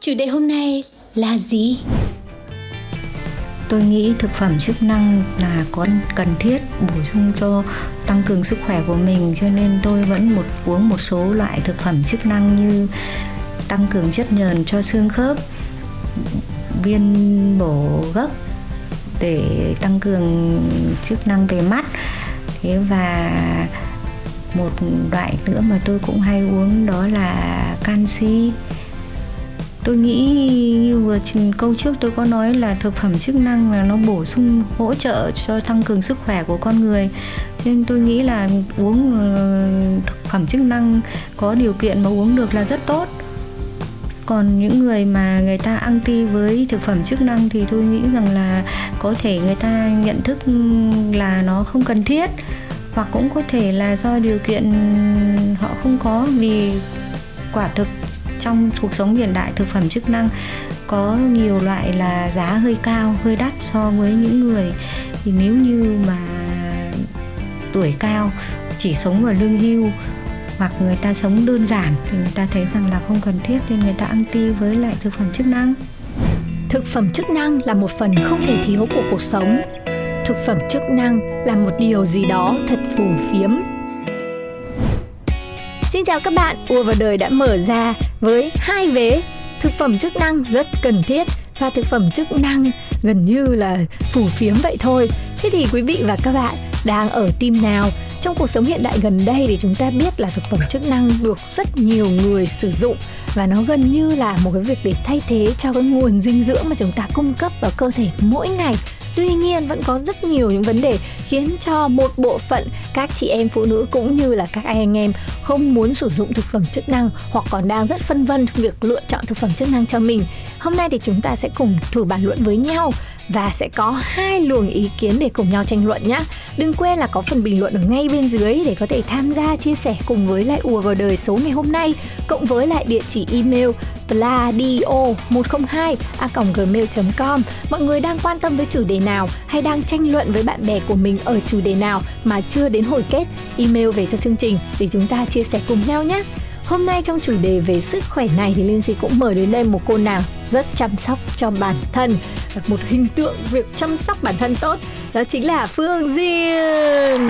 Chủ đề hôm nay là gì? Tôi nghĩ thực phẩm chức năng là có cần thiết bổ sung cho tăng cường sức khỏe của mình, cho nên tôi vẫn một, uống một số loại thực phẩm chức năng như tăng cường chất nhờn cho xương khớp, viên bổ gốc để tăng cường chức năng về mắt. Thế và một loại nữa mà tôi cũng hay uống đó là canxi tôi nghĩ như vừa câu trước tôi có nói là thực phẩm chức năng là nó bổ sung, hỗ trợ cho tăng cường sức khỏe của con người. Cho nên tôi nghĩ là uống ờ, thực phẩm chức năng có điều kiện mà uống được là rất tốt. Còn những người mà người ta ăn ti với thực phẩm chức năng thì tôi nghĩ rằng là có thể người ta nhận thức là nó không cần thiết, hoặc cũng có thể là do điều kiện họ không có vì quả thực trong cuộc sống hiện đại, thực phẩm chức năng có nhiều loại là giá hơi cao, hơi đắt so với những người thì nếu như mà tuổi cao, chỉ sống ở lương hưu hoặc người ta sống đơn giản thì người ta thấy rằng là không cần thiết nên người ta ăn ti với lại thực phẩm chức năng Thực phẩm chức năng là một phần không thể thiếu của cuộc sống. Thực phẩm chức năng là một điều gì đó thật phù phiếm. Xin chào các bạn, Ua vào đời đã mở ra với hai vế thực phẩm chức năng rất cần thiết và thực phẩm chức năng gần như là phủ phiếm vậy thôi. Thế thì quý vị và các bạn đang ở team nào? Trong cuộc sống hiện đại gần đây thì chúng ta biết là thực phẩm chức năng được rất nhiều người sử dụng và nó gần như là một cái việc để thay thế cho cái nguồn dinh dưỡng mà chúng ta cung cấp vào cơ thể mỗi ngày tuy nhiên, vẫn có rất nhiều những vấn đề khiến cho một bộ phận các chị em phụ nữ cũng như là các anh em không muốn sử dụng thực phẩm chức năng hoặc còn đang rất phân vân trong việc lựa chọn thực phẩm chức năng cho mình. Hôm nay thì chúng ta sẽ cùng thử bàn luận với nhau và sẽ có hai luồng ý kiến để cùng nhau tranh luận nhé. Đừng quên là có phần bình luận ở ngay bên dưới để có thể tham gia chia sẻ cùng với lại ùa vào đời số ngày hôm nay, cộng với lại địa chỉ email pladio 102 a gmail.com mọi người đang quan tâm với chủ đề nào hay đang tranh luận với bạn bè của mình ở chủ đề nào mà chưa đến hồi kết, email về cho chương trình để chúng ta chia sẻ cùng nhau nhé Hôm nay trong chủ đề về sức khỏe này thì Linh Si cũng mời đến đây một cô nàng rất chăm sóc cho bản thân, một hình tượng việc chăm sóc bản thân tốt, đó chính là Phương Duyên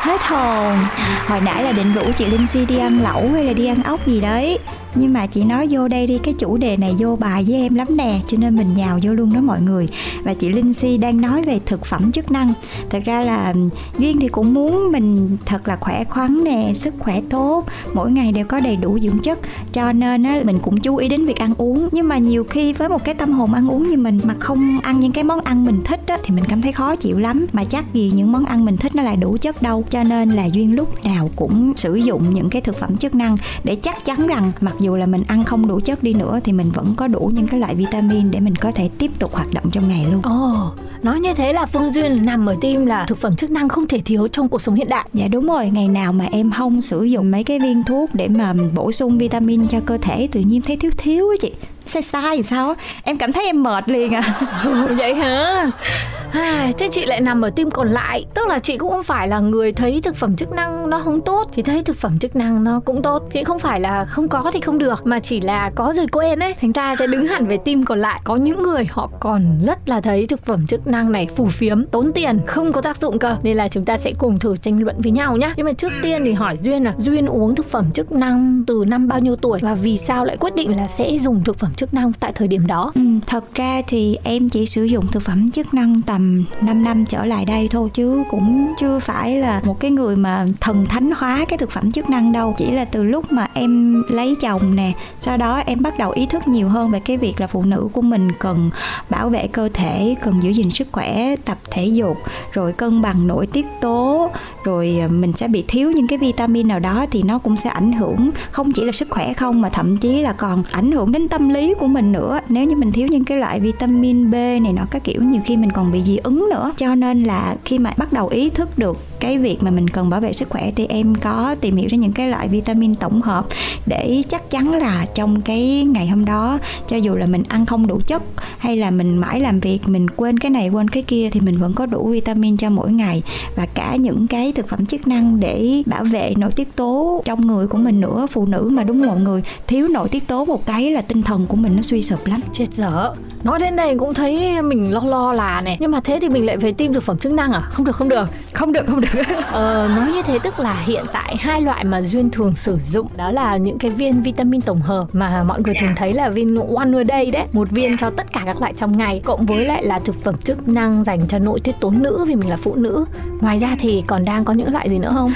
hết hồn. Hồi nãy là định rủ chị linh si đi ăn lẩu hay là đi ăn ốc gì đấy? Nhưng mà chị nói vô đây đi, cái chủ đề này vô bài với em lắm nè, cho nên mình nhào vô luôn đó mọi người. Và chị linh si đang nói về thực phẩm chức năng. Thật ra là duyên thì cũng muốn mình thật là khỏe khoắn nè, sức khỏe tốt, mỗi ngày đều có đầy đủ dưỡng chất. Cho nên á, mình cũng chú ý đến việc ăn uống. Nhưng mà nhiều khi với một cái tâm hồn ăn uống như mình mà không ăn những cái món ăn mình thích á, thì mình cảm thấy khó chịu lắm. Mà chắc gì những món ăn mình thích nó lại đủ chất đâu. Cho nên là duyên lúc nào cũng sử dụng những cái thực phẩm chức năng để chắc chắn rằng mặc dù là mình ăn không đủ chất đi nữa thì mình vẫn có đủ những cái loại vitamin để mình có thể tiếp tục hoạt động trong ngày luôn Ồ, oh, nói như thế là Phương Duyên nằm ở tim là thực phẩm chức năng không thể thiếu trong cuộc sống hiện đại. Dạ đúng rồi, ngày nào mà em không sử dụng mấy cái viên thuốc để mà bổ sung vitamin cho cơ thể tự nhiên thấy thiếu thiếu á chị sai sai sao em cảm thấy em mệt liền à. Vậy hả? Thế chị lại nằm ở tim còn lại. Tức là chị cũng không phải là người thấy thực phẩm chức năng nó không tốt. Thì thấy thực phẩm chức năng nó cũng tốt. Chị không phải là không có thì không được, mà chỉ là có rồi quên ấy. Thành ra sẽ đứng hẳn về tim còn lại, có những người họ còn rất là thấy thực phẩm chức năng này phù phiếm, tốn tiền, không có tác dụng cơ. Nên là chúng ta sẽ cùng thử tranh luận với nhau nhá. Nhưng mà trước tiên thì hỏi duyên là duyên uống thực phẩm chức năng từ năm bao nhiêu tuổi? Và vì sao lại quyết định là sẽ dùng thực phẩm chức năng tại thời điểm đó. Ừ, thật ra thì em chỉ sử dụng thực phẩm chức năng tầm 5 năm trở lại đây thôi chứ cũng chưa phải là một cái người mà thần thánh hóa cái thực phẩm chức năng đâu. Chỉ là từ lúc mà em lấy chồng nè sau đó em bắt đầu ý thức nhiều hơn về cái việc là phụ nữ của mình cần bảo vệ cơ thể cần giữ gìn sức khỏe tập thể dục rồi cân bằng nội tiết tố rồi ờ, mình sẽ bị thiếu những cái vitamin nào đó thì nó cũng sẽ ảnh hưởng không chỉ là sức khỏe không, mà thậm chí là còn ảnh hưởng đến tâm lý của mình nữa. Nếu như mình thiếu những cái loại vitamin B này nọ các kiểu, nhiều khi mình còn bị dị ứng nữa. Cho nên là khi mà bắt đầu ý thức được cái việc mà mình cần bảo vệ sức khỏe thì em có tìm hiểu ra những cái loại vitamin tổng hợp để chắc chắn là trong cái ngày hôm đó, cho dù là mình ăn không đủ chất hay là mình mãi làm việc, mình quên cái này, quên cái kia thì mình vẫn có đủ vitamin cho mỗi ngày. Và cả những cái thực phẩm chức năng để bảo vệ nội tiết tố trong người của mình nữa, phụ nữ mà, đúng mọi người? Thiếu nội tiết tố một cái là tinh thần của mình nó suy sụp lắm. Chết dở nói đến đây cũng thấy mình lo lo là này nhưng mà thế thì mình lại phải tiêm thực phẩm chức năng à? Không được không được. Không được không được. Ờ, nói như thế tức là hiện tại hai loại mà duyên thường sử dụng đó là những cái viên vitamin tổng hợp mà mọi người thường thấy là viên one a day đấy. Một viên cho tất cả các loại trong ngày cộng với lại là thực phẩm chức năng dành cho nội tiết tố nữ vì mình là phụ nữ. Ngoài ra thì còn đang có những loại gì nữa không?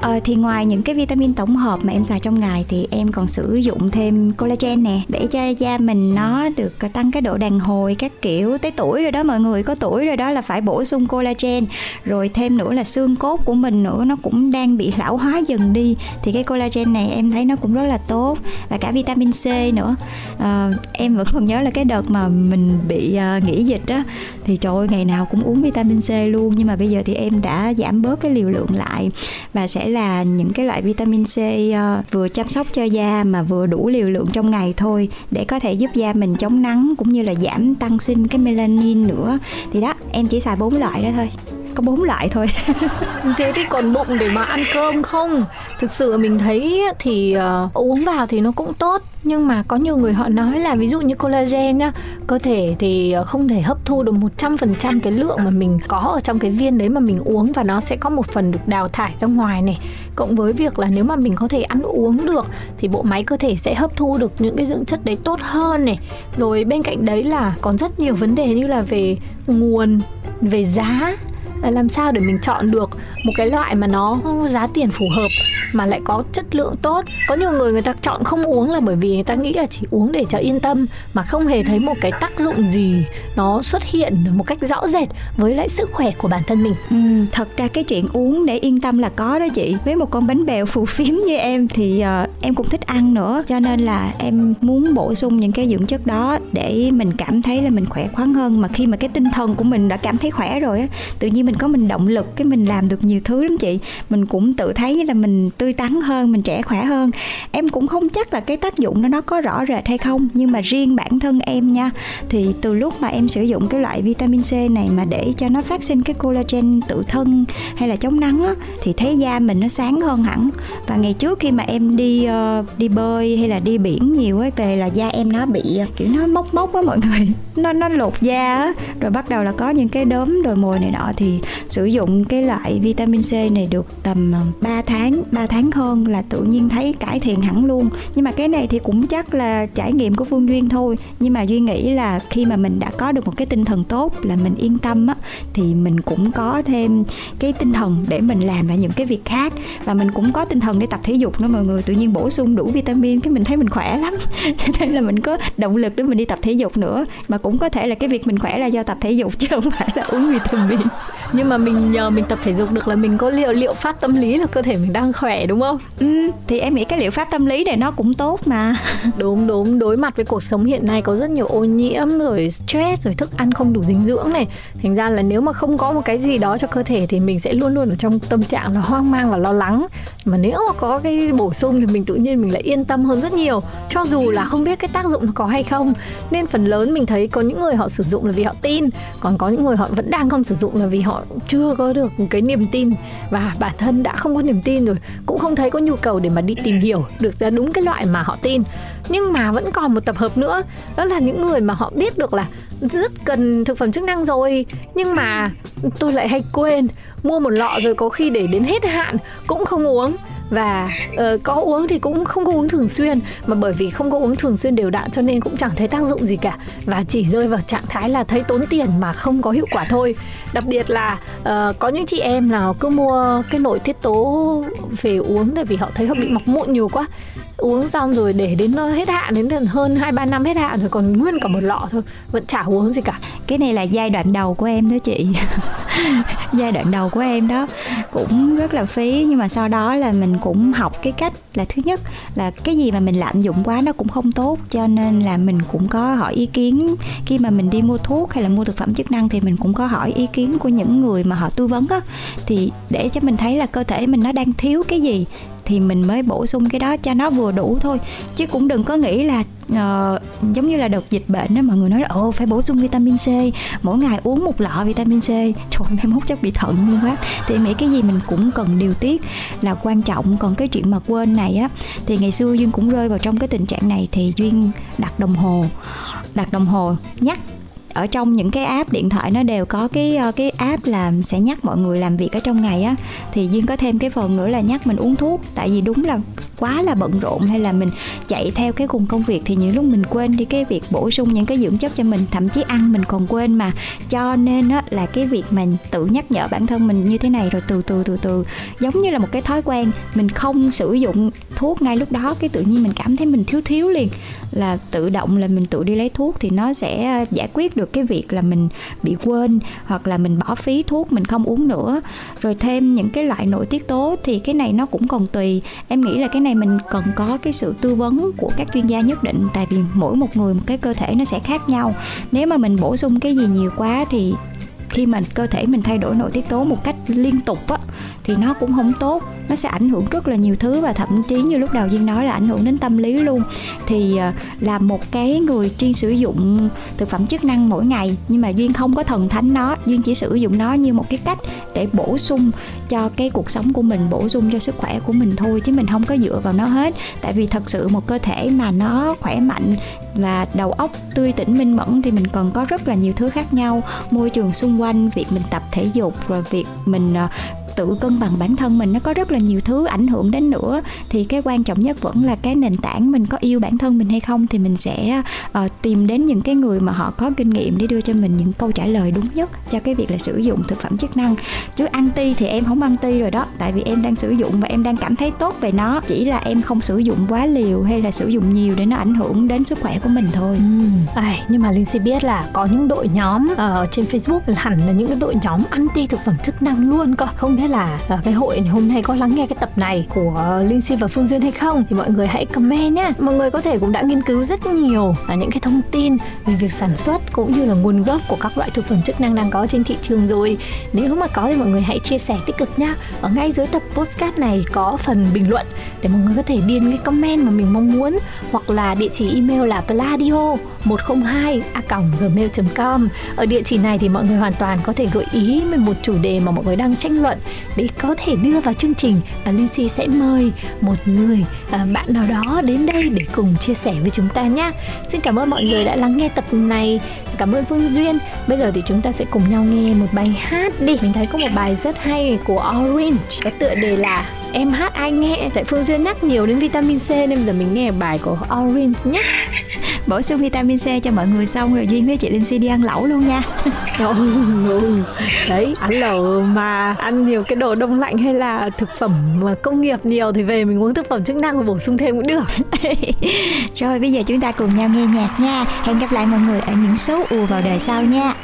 Ờ, thì ngoài những cái vitamin tổng hợp mà em xài trong ngày thì em còn sử dụng thêm collagen nè để cho da mình nó được tăng cái độ đàn hồi các kiểu. Tới tuổi rồi đó mọi người có tuổi rồi đó là phải bổ sung collagen. Rồi thêm nữa là xương cốt của mình nữa nó cũng đang bị lão hóa dần đi. Thì cái collagen này em thấy nó cũng rất là tốt. Và cả vitamin C nữa. À, em vẫn còn nhớ là cái đợt mà mình bị uh, nghỉ dịch á thì trời ơi ngày nào cũng uống vitamin C luôn. Nhưng mà bây giờ thì em đã giảm bớt cái liều lượng lại. Và sẽ là những cái loại vitamin C uh, vừa chăm sóc cho da mà vừa đủ liều lượng trong ngày thôi. Để có thể giúp da mình chống nắng cũng như là giảm tăng sinh cái melanin nữa. Thì đó, em chỉ xài bốn loại đó thôi có bốn loại thôi. Thế thì còn bụng để mà ăn cơm không? Thực sự mình thấy thì uh, uống vào thì nó cũng tốt nhưng mà có nhiều người họ nói là ví dụ như collagen nhá cơ thể thì ờ, không thể hấp thu được 100% cái lượng mà mình có ở trong cái viên đấy mà mình uống và nó sẽ có một phần được đào thải ra ngoài này. Cộng với việc là nếu mà mình có thể ăn uống được thì bộ máy cơ thể sẽ hấp thu được những cái dưỡng chất đấy tốt hơn này. Rồi bên cạnh đấy là còn rất nhiều vấn đề như là về nguồn về giá là làm sao để mình chọn được một cái loại mà nó giá tiền phù hợp mà lại có chất lượng tốt? Có nhiều người người ta chọn không uống là bởi vì người ta nghĩ là chỉ uống để cho yên tâm mà không hề thấy một cái tác dụng gì nó xuất hiện một cách rõ rệt với lại sức khỏe của bản thân mình. Ừ, thật ra cái chuyện uống để yên tâm là có đó chị. Với một con bánh bèo phù phiếm như em thì uh, em cũng thích ăn nữa. Cho nên là em muốn bổ sung những cái dưỡng chất đó để mình cảm thấy là mình khỏe khoắn hơn. Mà khi mà cái tinh thần của mình đã cảm thấy khỏe rồi á tự nhiên mình có mình động lực cái mình làm được nhiều thứ lắm chị. Mình cũng tự thấy là mình tươi tắn hơn mình trẻ khỏe hơn. Em cũng không chắc là cái tác dụng đó nó có rõ rệt hay không nhưng mà riêng bản thân em nha thì từ lúc mà em sử dụng cái loại vitamin C này mà để cho nó phát sinh cái collagen tự thân hay là chống nắng á, thì thấy da mình nó sáng hơn hẳn. Và ngày trước khi mà em đi uh, đi bơi hay là đi biển nhiều ấy về là da em nó bị kiểu nó mốc mốc á mọi người nó nó lột da á. Rồi bắt đầu là có những cái đốm đồi mồi này nọ thì sử dụng cái loại vitamin C này được tầm ờ, 3 tháng 3 tháng hơn là tự nhiên thấy cải thiện hẳn luôn. Nhưng mà cái này thì cũng chắc là trải nghiệm của Phương Duyên thôi. Nhưng mà Duyên nghĩ là khi mà mình đã có được một cái tinh thần tốt, là mình yên tâm á, thì mình cũng có thêm cái tinh thần để mình làm lại những cái việc khác. Và mình cũng có tinh thần để tập thể dục nữa, mọi người. Tự nhiên bổ sung đủ vitamin cái mình thấy mình khỏe lắm. Cho nên là mình có động lực để mình đi tập thể dục nữa. Mà cũng có thể là cái việc mình khỏe là do tập thể dục chứ không phải là uống vitamin nhưng mà mình nhờ mình tập thể dục được là mình có liệu liệu pháp tâm lý là cơ thể mình đang khỏe đúng không? Ừ thì em nghĩ cái liệu pháp tâm lý này nó cũng tốt mà. Đúng đúng. Đối mặt với cuộc sống hiện nay có rất nhiều ô nhiễm rồi stress rồi thức ăn không đủ dinh dưỡng này. Thành ra là nếu mà không có một cái gì đó cho cơ thể thì mình sẽ luôn luôn ở trong tâm trạng là hoang mang và lo lắng. Mà nếu mà có cái bổ sung thì mình tự nhiên mình lại yên tâm hơn rất nhiều. Cho dù là không biết cái tác dụng nó có hay không nên phần lớn mình thấy có những người họ sử dụng là vì họ tin còn có những người họ vẫn đang không sử dụng là vì họ chưa có được cái niềm tin và bản thân đã không có niềm tin rồi, cũng không thấy có nhu cầu để mà đi tìm hiểu được ra đúng cái loại mà họ tin. Nhưng mà vẫn còn một tập hợp nữa, đó là những người mà họ biết được là rất cần thực phẩm chức năng rồi. Nhưng mà tôi lại hay quên, mua một lọ rồi có khi để đến hết hạn, cũng không uống và uh, có uống thì cũng không có uống thường xuyên. Mà bởi vì không có uống thường xuyên đều đặn cho nên cũng chẳng thấy tác dụng gì cả. Và chỉ rơi vào trạng thái là thấy tốn tiền mà không có hiệu quả thôi. Đặc biệt là uh, có những chị em nào cứ mua cái nội tiết tố về uống tại vì họ thấy họ bị mọc mụn nhiều quá uống xong rồi để đến nơi hết hạn, đến hơn hai, ba năm hết hạn rồi, còn nguyên cả một lọ thôi, vẫn chả uống gì cả. Cái này là giai đoạn đầu của em đó chị. Giai đoạn đầu của em đó. Cũng rất là phí, nhưng mà sau đó là mình cũng học cái cách là thứ nhất là cái gì mà mình lạm dụng quá nó cũng không tốt, cho nên là mình cũng có hỏi ý kiến. Khi mà mình đi mua thuốc hay là mua thực phẩm chức năng thì mình cũng có hỏi ý kiến của những người mà họ tư vấn á. Thì để cho mình thấy là cơ thể mình nó đang thiếu cái gì thì mình mới bổ sung cái đó cho nó vừa đủ thôi. Chứ cũng đừng có nghĩ là uh, giống như là đợt dịch bệnh đó mọi người nói là ồ phải bổ sung vitamin C mỗi ngày uống một lọ vitamin C. Trời mai mốt chắc bị thận luôn quá. Thì nghĩ cái gì mình cũng cần điều tiết là quan trọng. Còn cái chuyện mà quên này á thì ngày xưa duyên cũng rơi vào trong cái tình trạng này thì duyên đặt đồng hồ đặt đồng hồ nhắc ở trong những cái app điện thoại nó đều có cái ờ, cái app là sẽ nhắc mọi người làm việc ở trong ngày á. Thì duyên có thêm cái phần nữa là nhắc mình uống thuốc, tại vì đúng là quá là bận rộn hay là mình chạy theo cái cùng công việc thì những lúc mình quên đi cái việc bổ sung những cái dưỡng chất cho mình. Thậm chí ăn mình còn quên mà. Cho nên á, là cái việc mình tự nhắc nhở bản thân mình như thế này rồi từ từ từ từ, giống như là một cái thói quen. Mình không sử dụng thuốc ngay lúc đó, cái tự nhiên mình cảm thấy mình thiếu thiếu liền. Là tự động là mình tự đi lấy thuốc thì nó sẽ ờ, giải quyết được cái việc là mình bị quên hoặc là mình bỏ phí thuốc, mình không uống nữa. Rồi thêm những cái loại nội tiết tố thì cái này nó cũng còn tùy. Em nghĩ là cái này mình cần có cái sự tư vấn của các chuyên gia nhất định, tại vì mỗi một người, một cái cơ thể nó sẽ khác nhau. Nếu mà mình bổ sung cái gì nhiều quá thì khi mà cơ thể mình thay đổi nội tiết tố một cách liên tục á thì nó cũng không tốt. Nó sẽ ảnh hưởng rất là nhiều thứ và thậm chí như lúc đầu duyên nói là ảnh hưởng đến tâm lý luôn. Thì ờ, là một cái người chuyên sử dụng thực phẩm chức năng mỗi ngày, nhưng mà duyên không có thần thánh nó. Duyên chỉ sử dụng nó như một cái cách để bổ sung cho cái cuộc sống của mình, bổ sung cho sức khỏe của mình thôi, chứ mình không có dựa vào nó hết. Tại vì thật sự một cơ thể mà nó khỏe mạnh và đầu óc tươi tỉnh, minh mẫn thì mình còn có rất là nhiều thứ khác nhau. Môi trường xung quanh, việc mình tập thể dục, rồi việc mình ờ, tự cân bằng bản thân mình nó có rất là nhiều thứ ảnh hưởng đến nữa. Thì cái quan trọng nhất vẫn là cái nền tảng mình có yêu bản thân mình hay không thì mình sẽ uh, tìm đến những cái người mà họ có kinh nghiệm để đưa cho mình những câu trả lời đúng nhất cho cái việc là sử dụng thực phẩm chức năng. Chứ ăn ti thì em không ăn ti rồi đó tại vì em đang sử dụng và em đang cảm thấy tốt về nó. Chỉ là em không sử dụng quá liều hay là sử dụng nhiều để nó ảnh hưởng đến sức khỏe của mình thôi. Ừ. à, nhưng mà linh si biết là có những đội nhóm ở trên facebook hẳn là những cái đội nhóm anti thực phẩm chức năng luôn cơ. Không biết là uh, cái hội hôm nay có lắng nghe cái tập này của Linh Si và Phương Duyên hay không thì mọi người hãy comment nhé. Mọi người có thể cũng đã nghiên cứu rất nhiều là những cái thông tin về việc sản xuất cũng như là nguồn gốc của các loại thực phẩm chức năng đang có trên thị trường rồi. Nếu mà có thì mọi người hãy chia sẻ tích cực nhá. Ở ngay dưới tập postcard này có phần bình luận để mọi người có thể điền cái comment mà mình mong muốn hoặc là địa chỉ email là pladio 102 a gmail.com ở địa chỉ này thì mọi người hoàn toàn có thể gợi ý về một chủ đề mà mọi người đang tranh luận để có thể đưa vào chương trình và Linh Si sẽ mời một người à, bạn nào đó đến đây để cùng chia sẻ với chúng ta nhé. Xin cảm ơn mọi người đã lắng nghe tập này. Cảm ơn Phương Duyên. Bây giờ thì chúng ta sẽ cùng nhau nghe một bài hát đi. Mình thấy có một bài rất hay của Orange. có tựa đề là em hát ai nghe tại phương duyên nhắc nhiều đến vitamin c nên giờ mình nghe bài của orange nhé. Bổ sung vitamin c cho mọi người xong rồi duyên với chị linh si đi ăn lẩu luôn nha. Đấy ăn lẩu mà ăn nhiều cái đồ đông lạnh hay là thực phẩm mà công nghiệp nhiều thì về mình uống thực phẩm chức năng và bổ sung thêm cũng được. Rồi bây giờ chúng ta cùng nhau nghe nhạc nha. Hẹn gặp lại mọi người ở những số ùa vào đời sau nha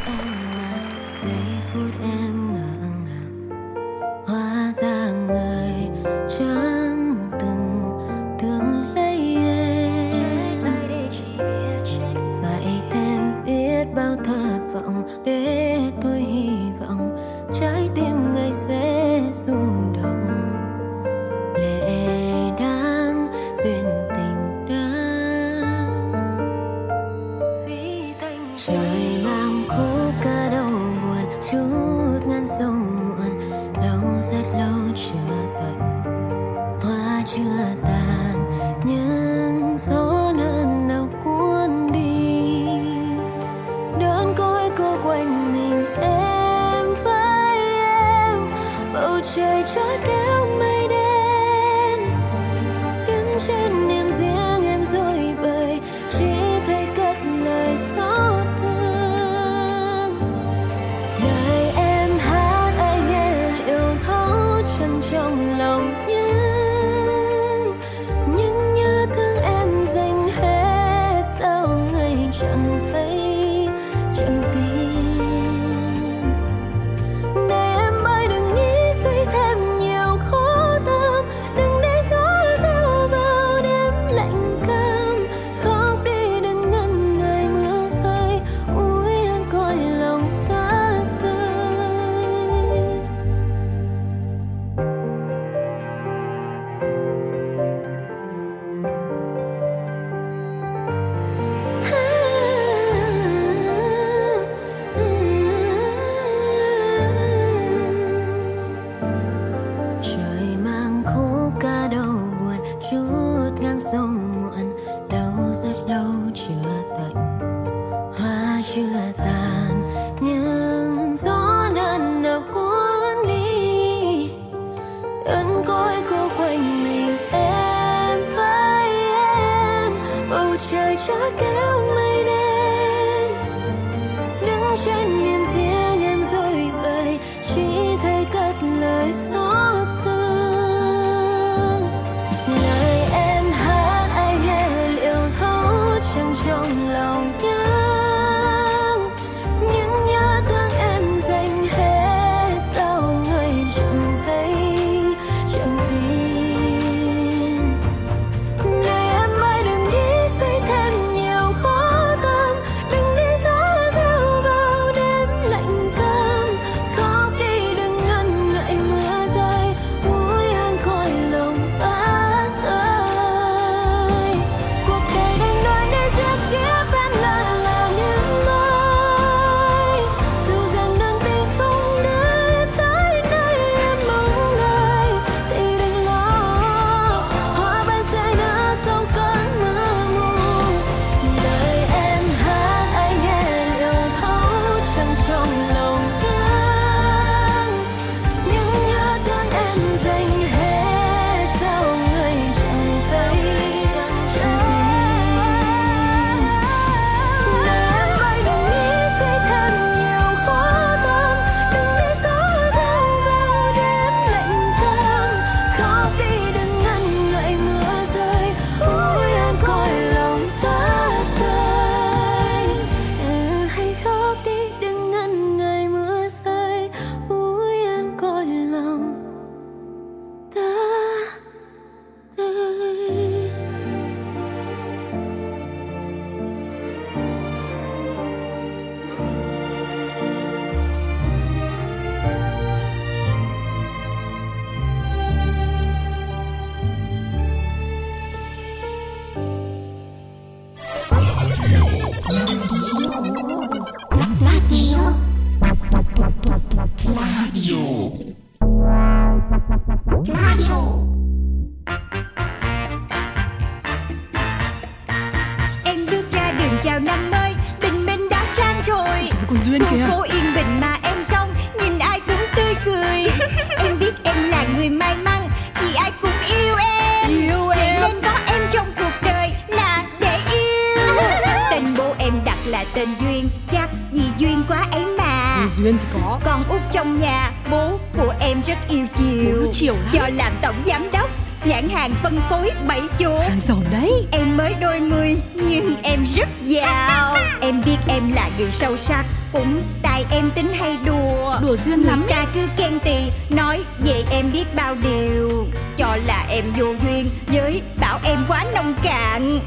Đùa Duyên Người lắm ta cứ khen tì Nói về em biết bao điều. Cho là em vô duyên Với bảo em quá nông cạn.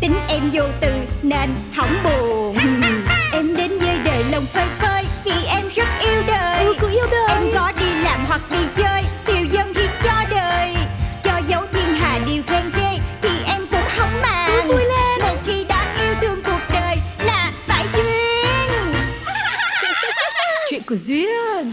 Tính em vô từ nên hỏng buồn. Em đến với đời lòng phơi phới Vì em rất yêu đời. Ừ, cứ yêu đời. Em có đi làm hoặc đi chơi của Duyên.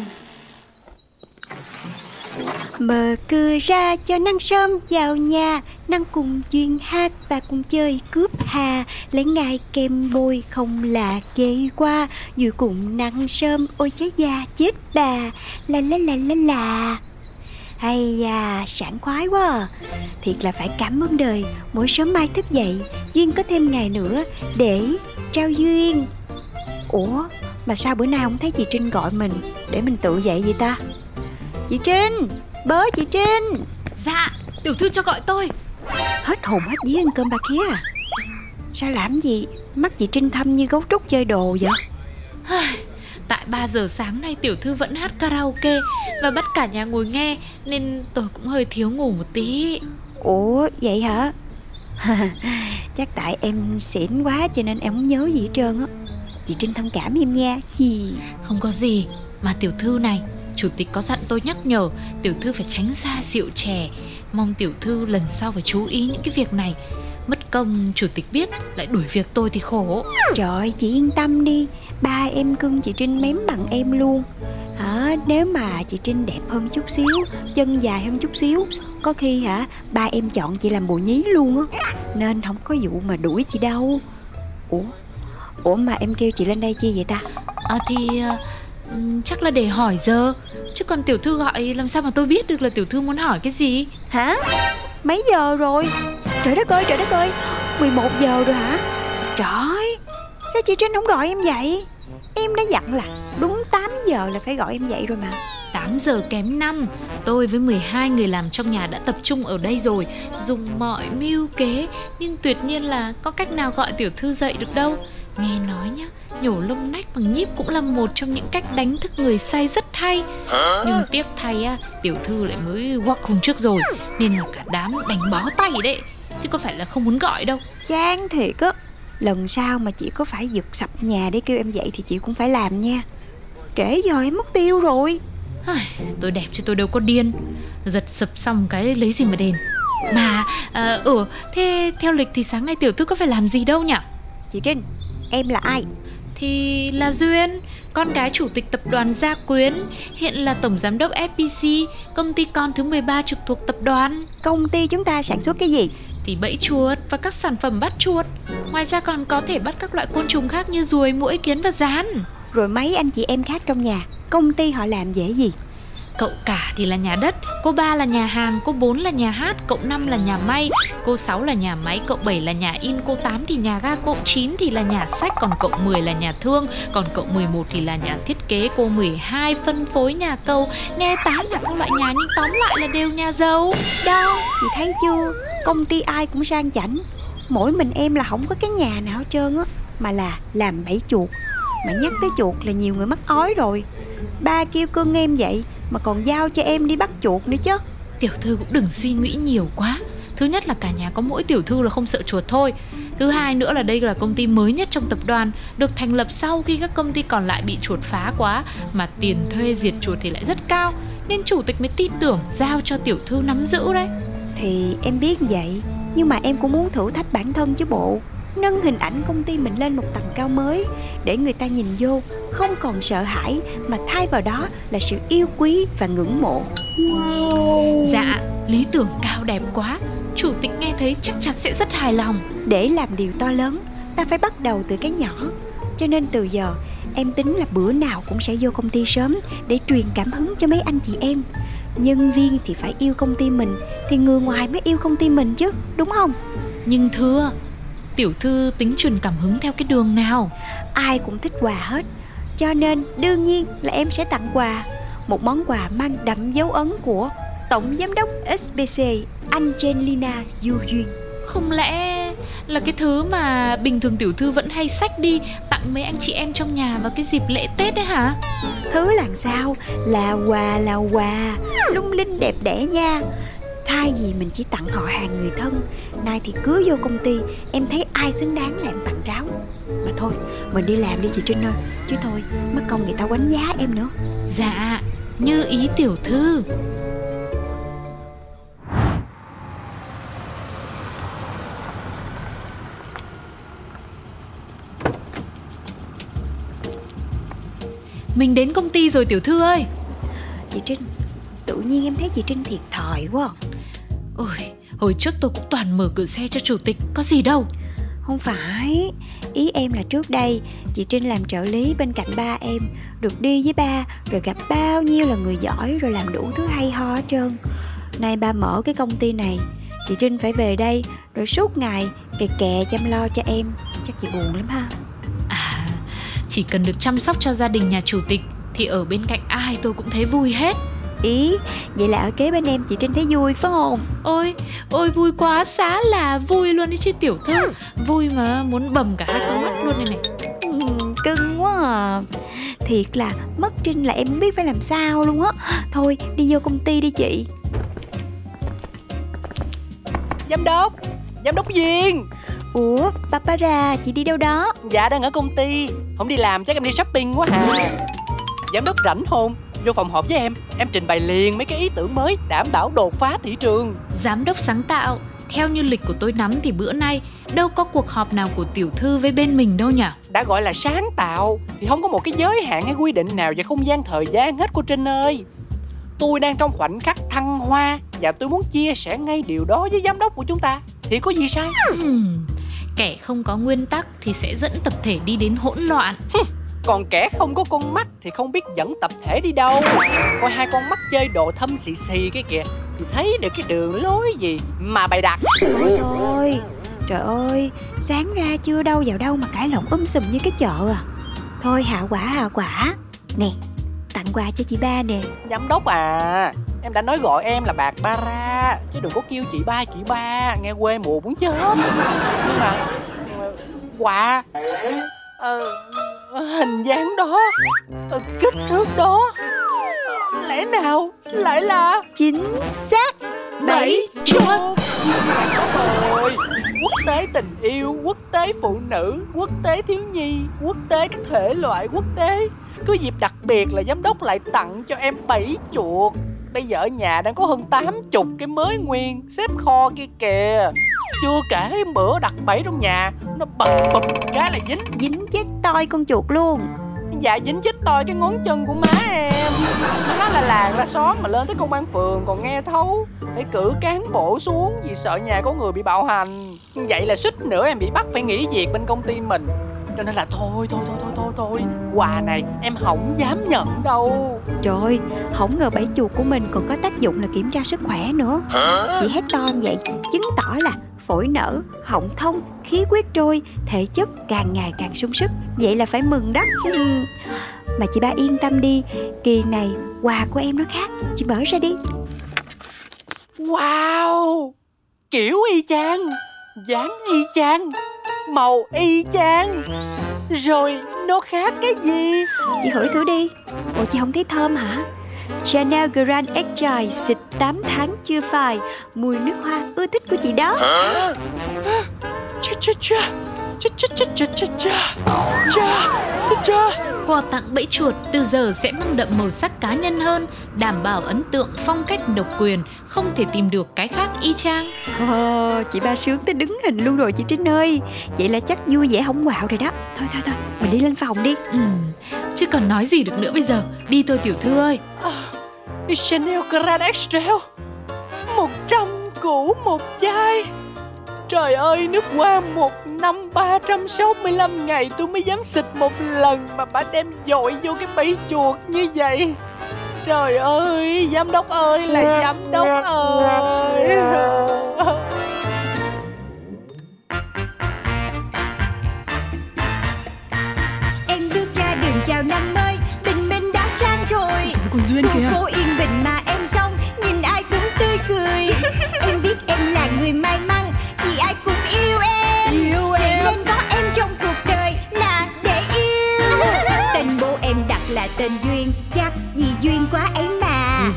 Mở cửa ra cho năng sớm vào nhà. Năng cùng duyên hát và cùng chơi cướp hà. Lấy ngài kem bôi không là ghê qua. Dù cùng năng sớm ôi cháy da chết bà. La la la la la hay da, sảng khoái quá. À. Thiệt là phải cảm ơn đời. Mỗi sớm mai thức dậy Duyên có thêm ngày nữa Để trao duyên. Ủa? Mà sao bữa nay không thấy chị Trinh gọi mình Để mình tự dậy vậy ta? Chị Trinh Bớ chị Trinh. Dạ Tiểu thư cho gọi tôi. Hết hồn hết vía ăn cơm bà kia à? Sao làm gì Mắt chị Trinh thâm như gấu trúc chơi đồ vậy? Tại 3 giờ sáng nay tiểu thư vẫn hát karaoke Và bắt cả nhà ngồi nghe Nên tôi cũng hơi thiếu ngủ một tí. Ủa vậy hả? Chắc tại em xỉn quá cho nên em không nhớ gì hết trơn á Chị Trinh thông cảm em nha. Hi. Không có gì Mà tiểu thư này Chủ tịch có dặn tôi nhắc nhở Tiểu thư phải tránh xa rượu chè. Mong tiểu thư lần sau phải chú ý những cái việc này. Mất công chủ tịch biết Lại đuổi việc tôi thì khổ. Trời ơi, chị yên tâm đi. Ba em cưng chị Trinh mém bằng em luôn. Hả? Nếu mà chị Trinh đẹp hơn chút xíu Chân dài hơn chút xíu Có khi hả Ba em chọn chị làm bồ nhí luôn á. Nên không có vụ mà đuổi chị đâu. Ủa Ủa mà em kêu chị lên đây chi vậy ta? À thì ờ, chắc là để hỏi giờ. Chứ còn tiểu thư gọi làm sao mà tôi biết được là tiểu thư muốn hỏi cái gì? Hả? Mấy giờ rồi? Trời đất ơi trời đất ơi. 11 giờ rồi hả? Trời Sao chị Trinh không gọi em dậy Em đã dặn là đúng 8 giờ là phải gọi em dậy rồi mà. 8 giờ kém 5 Tôi với 12 người làm trong nhà đã tập trung ở đây rồi Dùng mọi mưu kế Nhưng tuyệt nhiên là có cách nào gọi tiểu thư dậy được đâu Nghe nói nhá Nhổ lông nách bằng nhíp cũng là một trong những cách đánh thức người say rất hay. Nhưng tiếc thay á Tiểu thư lại mới quắc hôm trước rồi Nên là cả đám đánh bó tay đấy. Chứ có phải là không muốn gọi đâu. Chán thiệt á Lần sau mà chị có phải giật sập nhà để kêu em dậy thì chị cũng phải làm nha. Trễ giờ em mất tiêu rồi. Tôi đẹp chứ tôi đâu có điên. Giật sập xong cái lấy gì mà đền. Mà, à, ừ, thế theo lịch thì sáng nay tiểu thư có phải làm gì đâu nhỉ? Chị Trinh Em là ai? Thì là Duyên, con gái chủ tịch tập đoàn Gia Quyến Hiện là tổng giám đốc FPC, công ty con thứ 13 trực thuộc tập đoàn. Công ty chúng ta sản xuất cái gì? Thì bẫy chuột và các sản phẩm bắt chuột. Ngoài ra còn có thể bắt các loại côn trùng khác như ruồi, muỗi, kiến và rán. Rồi mấy anh chị em khác trong nhà Công ty họ làm dễ gì Cậu cả thì là nhà đất, cô ba là nhà hàng, cô bốn là nhà hát, cậu năm là nhà may, cô sáu là nhà máy, cậu bảy là nhà in, cô tám thì nhà ga, cậu chín thì là nhà sách, còn cậu 10 là nhà thương, còn cậu 11 thì là nhà thiết kế, cô 12 phân phối nhà cầu. Nghe tám là các loại nhà nhưng tóm lại là đều nhà giàu. Đâu chị thấy chưa Công ty ai cũng sang chảnh Mỗi mình em là không có cái nhà nào hết trơn á Mà là làm bẫy chuột Mà nhắc tới chuột là nhiều người mắc ói rồi Ba kêu cưng em vậy mà còn giao cho em đi bắt chuột nữa chứ Tiểu thư cũng đừng suy nghĩ nhiều quá. Thứ nhất là cả nhà có mỗi tiểu thư là không sợ chuột thôi. Thứ hai nữa là đây là công ty mới nhất trong tập đoàn, được thành lập sau khi các công ty còn lại bị chuột phá quá, mà tiền thuê diệt chuột thì lại rất cao, nên chủ tịch mới tin tưởng giao cho tiểu thư nắm giữ đấy. Thì em biết vậy Nhưng mà em cũng muốn thử thách bản thân chứ bộ nâng hình ảnh công ty mình lên một tầm cao mới để người ta nhìn vô không còn sợ hãi mà thay vào đó là sự yêu quý và ngưỡng mộ. Dạ, lý tưởng cao đẹp quá. Chủ tịch nghe thấy chắc chắn sẽ rất hài lòng. Để làm điều to lớn ta phải bắt đầu từ cái nhỏ. Cho nên từ giờ em tính là bữa nào cũng sẽ vô công ty sớm để truyền cảm hứng cho mấy anh chị em. Nhân viên thì phải yêu công ty mình thì người ngoài mới yêu công ty mình chứ đúng không? Nhưng thưa Tiểu thư tính truyền cảm hứng theo cái đường nào? Ai cũng thích quà hết cho nên đương nhiên là em sẽ tặng quà. Một món quà mang đậm dấu ấn của tổng giám đốc SBC Angelina Du Duyên. Không lẽ là cái thứ mà bình thường tiểu thư vẫn hay xách đi Tặng mấy anh chị em trong nhà vào cái dịp lễ Tết đấy hả? Thứ làm sao? Là quà là quà. Lung linh đẹp đẽ nha thay vì mình chỉ tặng họ hàng người thân nay thì cứ vô công ty em thấy ai xứng đáng là em tặng ráo. Mà thôi mình đi làm đi chị trinh ơi chứ thôi mất công người ta quánh giá em nữa. Dạ, như ý tiểu thư. Mình đến công ty rồi tiểu thư ơi. Chị trinh tự nhiên em thấy chị trinh thiệt thòi quá. Ôi, hồi trước tôi cũng toàn mở cửa xe cho chủ tịch Có gì đâu. Không phải ý em là trước đây chị trinh làm trợ lý bên cạnh ba em được đi với ba rồi gặp bao nhiêu là người giỏi rồi làm đủ thứ hay ho hết trơn. Nay ba mở cái công ty này chị trinh phải về đây rồi suốt ngày kè kè chăm lo cho em. Chắc chị buồn lắm ha. À, chỉ cần được chăm sóc cho gia đình nhà chủ tịch Thì ở bên cạnh ai tôi cũng thấy vui hết ý. Vậy là ở kế bên em chị trinh thấy vui phải không? Ôi, ôi vui quá xá là vui luôn đi chứ tiểu thư. Vui mà muốn bầm cả hai con mắt luôn này này Ừm, cưng quá à. Thiệt là mất trinh là em không biết phải làm sao luôn á. Thôi đi vô công ty đi chị. Giám đốc Giám đốc Duyên. Ủa Barbara chị đi đâu đó? Dạ đang ở công ty. Không đi làm chắc em đi shopping quá hả Giám đốc rảnh không Vô phòng họp với em Em trình bày liền mấy cái ý tưởng mới Đảm bảo đột phá thị trường. Giám đốc sáng tạo Theo như lịch của tôi nắm thì bữa nay Đâu có cuộc họp nào của tiểu thư với bên mình đâu nhỉ? Đã gọi là sáng tạo Thì không có một cái giới hạn hay quy định nào Về không gian thời gian hết cô Trinh ơi. Tôi đang trong khoảnh khắc thăng hoa Và tôi muốn chia sẻ ngay điều đó với giám đốc của chúng ta. Thì có gì sai Kẻ không có nguyên tắc thì sẽ dẫn tập thể đi đến hỗn loạn Còn kẻ không có con mắt thì không biết dẫn tập thể đi đâu. Coi hai con mắt chơi đồ thâm xì xì cái kìa Thì thấy được cái đường lối gì mà bày đặt. Thôi thôi trời ơi sáng ra chưa đâu vào đâu mà cãi lộn um sùm như cái chợ à. Thôi hạ quả hạ quả. Nè tặng quà cho chị ba nè. Giám đốc à Em đã nói gọi em là bạc ba ra Chứ đừng có kêu chị ba chị ba Nghe quê mùa muốn chết. Nhưng mà Quà. Ờ, Hình dáng đó ờ, Kích thước đó Lẽ nào lại là chính xác. Bảy chuột rồi quốc tế tình yêu quốc tế phụ nữ quốc tế thiếu nhi quốc tế các thể loại quốc tế. Cứ dịp đặc biệt là giám đốc lại tặng cho em bảy chuột. Bây giờ ở nhà đang có hơn tám chục cái mới nguyên xếp kho kia kìa chưa kể bữa đặt bẫy trong nhà nó bập bập cái là dính. Dính chết toi con chuột luôn. Dạ dính chết tôi cái ngón chân của má em. Má là làng là xóm mà lên tới công an phường còn nghe thấu. Phải cử cán bộ xuống vì sợ nhà có người bị bạo hành. Vậy là suýt nữa em bị bắt phải nghỉ việc bên công ty mình. Cho nên là thôi thôi thôi thôi thôi thôi. Quà này em không dám nhận đâu. Trời ơi không ngờ bảy chuột của mình còn có tác dụng là kiểm tra sức khỏe nữa. Chị hét to như vậy chứng tỏ là phổi nở họng thông khí huyết trôi thể chất càng ngày càng sung sức. Vậy là phải mừng đó. Mà chị ba yên tâm đi kỳ này quà của em nó khác. Chị mở ra đi. Wow! Kiểu y chang dáng y chang màu y chang. Rồi nó khác cái gì? Chị hửi thử đi. Ủa chị không thấy thơm hả Chanel Grand Exile xịt 8 tháng chưa phai. Mùi nước hoa ưa thích của chị đó. Chà chà chà Chà chà chà chà chà chà Chà chà chà Quà tặng bẫy chuột từ giờ sẽ mang đậm màu sắc cá nhân hơn, đảm bảo ấn tượng phong cách độc quyền, không thể tìm được cái khác y chang. Ồ, chị ba sướng tới đứng hình luôn rồi chị Trinh ơi Vậy là chắc vui vẻ không quạo rồi đó Thôi thôi thôi, mình đi lên phòng đi Ừ, chứ còn nói gì được nữa bây giờ. Đi thôi tiểu thư ơi. Chanel Grand Extra Một trăm củ một chai Trời ơi, nước hoa một năm 365 ngày tôi mới dám xịt một lần Mà bà đem dội vô cái bẫy chuột như vậy. Trời ơi, giám đốc ơi là giám đốc ơi. Em bước ra đường chào năm mới Tình mình đã sang rồi. Còn Duyên Khu phố yên bình mà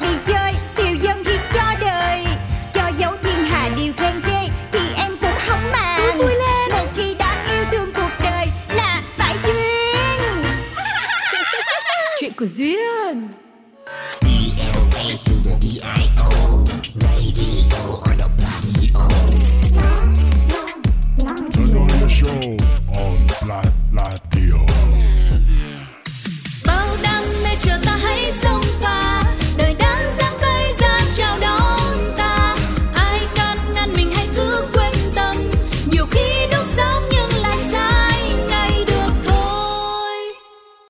đi làm hoặc